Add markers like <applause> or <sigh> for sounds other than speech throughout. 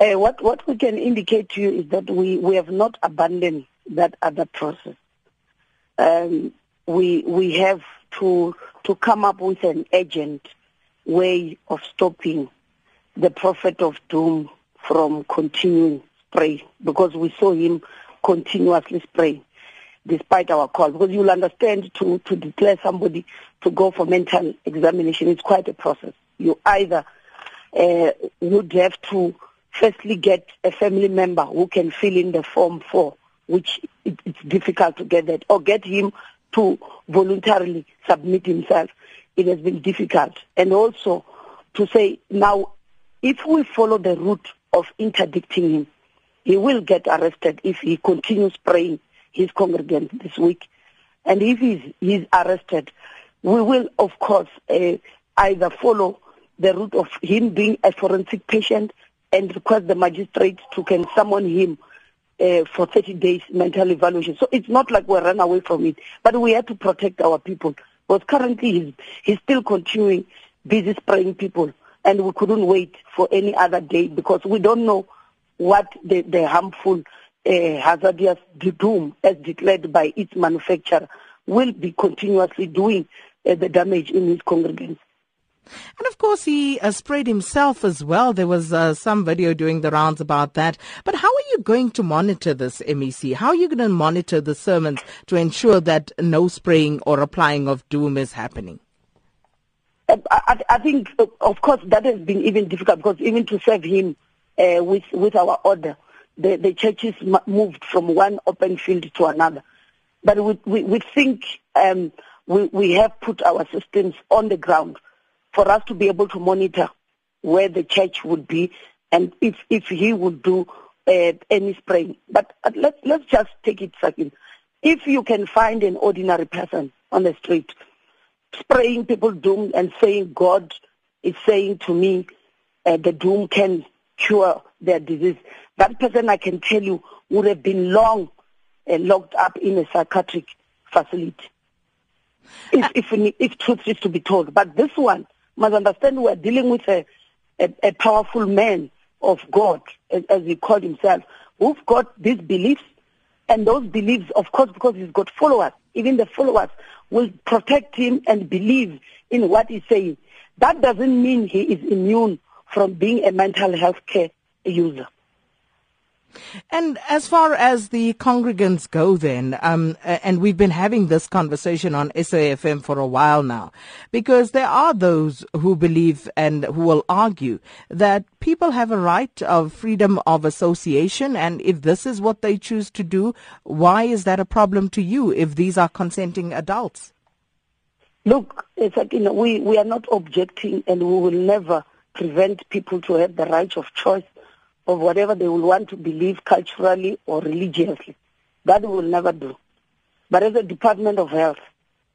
Uh, what, what we can indicate to you is that we, we have not abandoned that other process. Um, we, we have to, to come up with an agent way of stopping the prophet of doom from continuing spray because we saw him continuously spraying despite our call. Because you'll understand to, to declare somebody to go for mental examination is quite a process. You either uh, would have to firstly get a family member who can fill in the form for, which it, it's difficult to get that, or get him to voluntarily submit himself. It has been difficult. And also to say, now, if we follow the route of interdicting him, he will get arrested if he continues praying his congregants this week. And if he's, he's arrested, we will, of course, uh, either follow the route of him being a forensic patient and request the magistrate to can summon him uh, for 30 days mental evaluation. So it's not like we run away from it, but we have to protect our people. Because currently he's, he's still continuing busy spraying people, and we couldn't wait for any other day because we don't know what the, the harmful uh, hazardous doom as declared by its manufacturer will be continuously doing uh, the damage in his congregants. And of course, he uh, sprayed himself as well. There was uh, some video doing the rounds about that. But how are you going to monitor this, MEC? How are you going to monitor the sermons to ensure that no spraying or applying of doom is happening? Uh, I, I, think, uh, of course, that has been even difficult because even to serve him uh, with with our order, the, the churches moved from one open field to another. But we, we, we think um, we, we have put our systems on the ground for us to be able to monitor where the church would be and if, if he would do uh, any spraying. But uh, let, let's just take it second. If you can find an ordinary person on the street spraying people doom and saying God is saying to me uh, the doom can cure their disease, that person I can tell you would have been long uh, locked up in a psychiatric facility. If, if, if truth is to be told. But this one, must understand we are dealing with a, a, a powerful man of God, as, as he called himself, who've got these beliefs, and those beliefs, of course, because he's got followers, even the followers will protect him and believe in what he's saying. That doesn't mean he is immune from being a mental health care user. And as far as the congregants go, then, um, and we've been having this conversation on SAFM for a while now, because there are those who believe and who will argue that people have a right of freedom of association, and if this is what they choose to do, why is that a problem to you if these are consenting adults? Look, it's like, you know, we, we are not objecting and we will never prevent people to have the right of choice of whatever they will want to believe culturally or religiously. That we will never do. But as a Department of Health,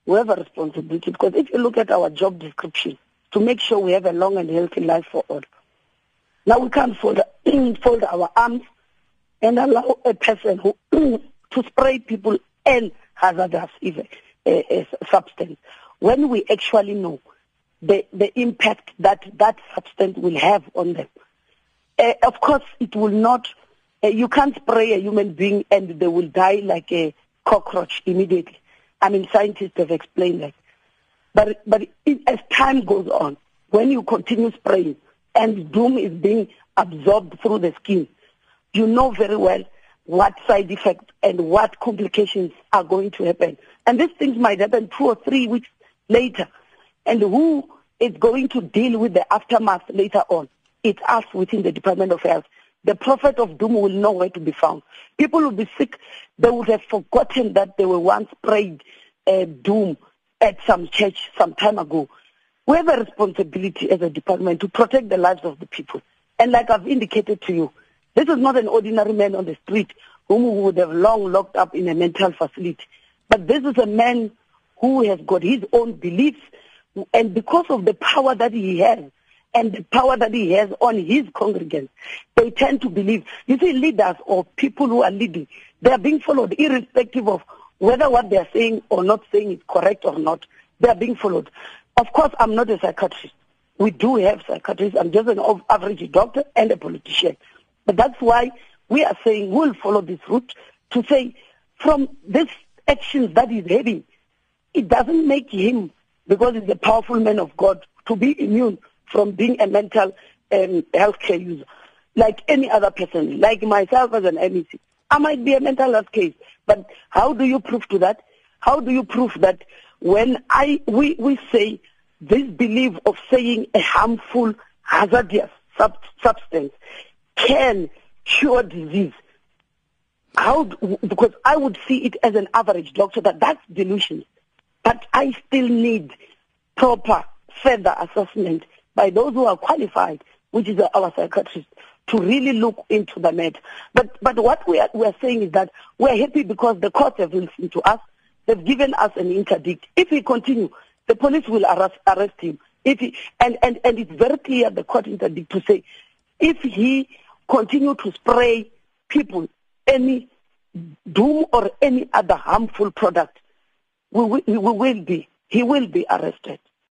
we have a responsibility because if you look at our job description, to make sure we have a long and healthy life for all. Now we can't fold, <clears throat> fold our arms and allow a person who <clears throat> to spray people and hazardous even, uh, substance when we actually know the, the impact that that substance will have on them. Uh, of course, it will not, uh, you can't spray a human being and they will die like a cockroach immediately. I mean, scientists have explained that. But, but it, as time goes on, when you continue spraying and doom is being absorbed through the skin, you know very well what side effects and what complications are going to happen. And these things might happen two or three weeks later. And who is going to deal with the aftermath later on? It's us within the Department of Health. The prophet of doom will know where to be found. People will be sick. They would have forgotten that they were once prayed uh, doom at some church some time ago. We have a responsibility as a department to protect the lives of the people. And like I've indicated to you, this is not an ordinary man on the street whom we would have long locked up in a mental facility. But this is a man who has got his own beliefs, and because of the power that he has, and the power that he has on his congregants, they tend to believe. You see, leaders or people who are leading, they are being followed irrespective of whether what they are saying or not saying is correct or not. They are being followed. Of course, I'm not a psychiatrist. We do have psychiatrists. I'm just an average doctor and a politician. But that's why we are saying we'll follow this route to say from this actions that he's having, it doesn't make him, because he's a powerful man of God, to be immune from being a mental um, health care user, like any other person, like myself as an MEC. I might be a mental health case, but how do you prove to that? How do you prove that when I we, we say this belief of saying a harmful, hazardous sub, substance can cure disease? How? Because I would see it as an average doctor that that's delusion, but I still need proper further assessment by those who are qualified, which is our psychiatrists, to really look into the matter. But but what we are we are saying is that we're happy because the courts have listened to us. They've given us an interdict. If we continue, the police will arrest, arrest him. If he, and, and, and it's very clear the court interdict to say if he continue to spray people any doom or any other harmful product, we will, we will be, he will be arrested.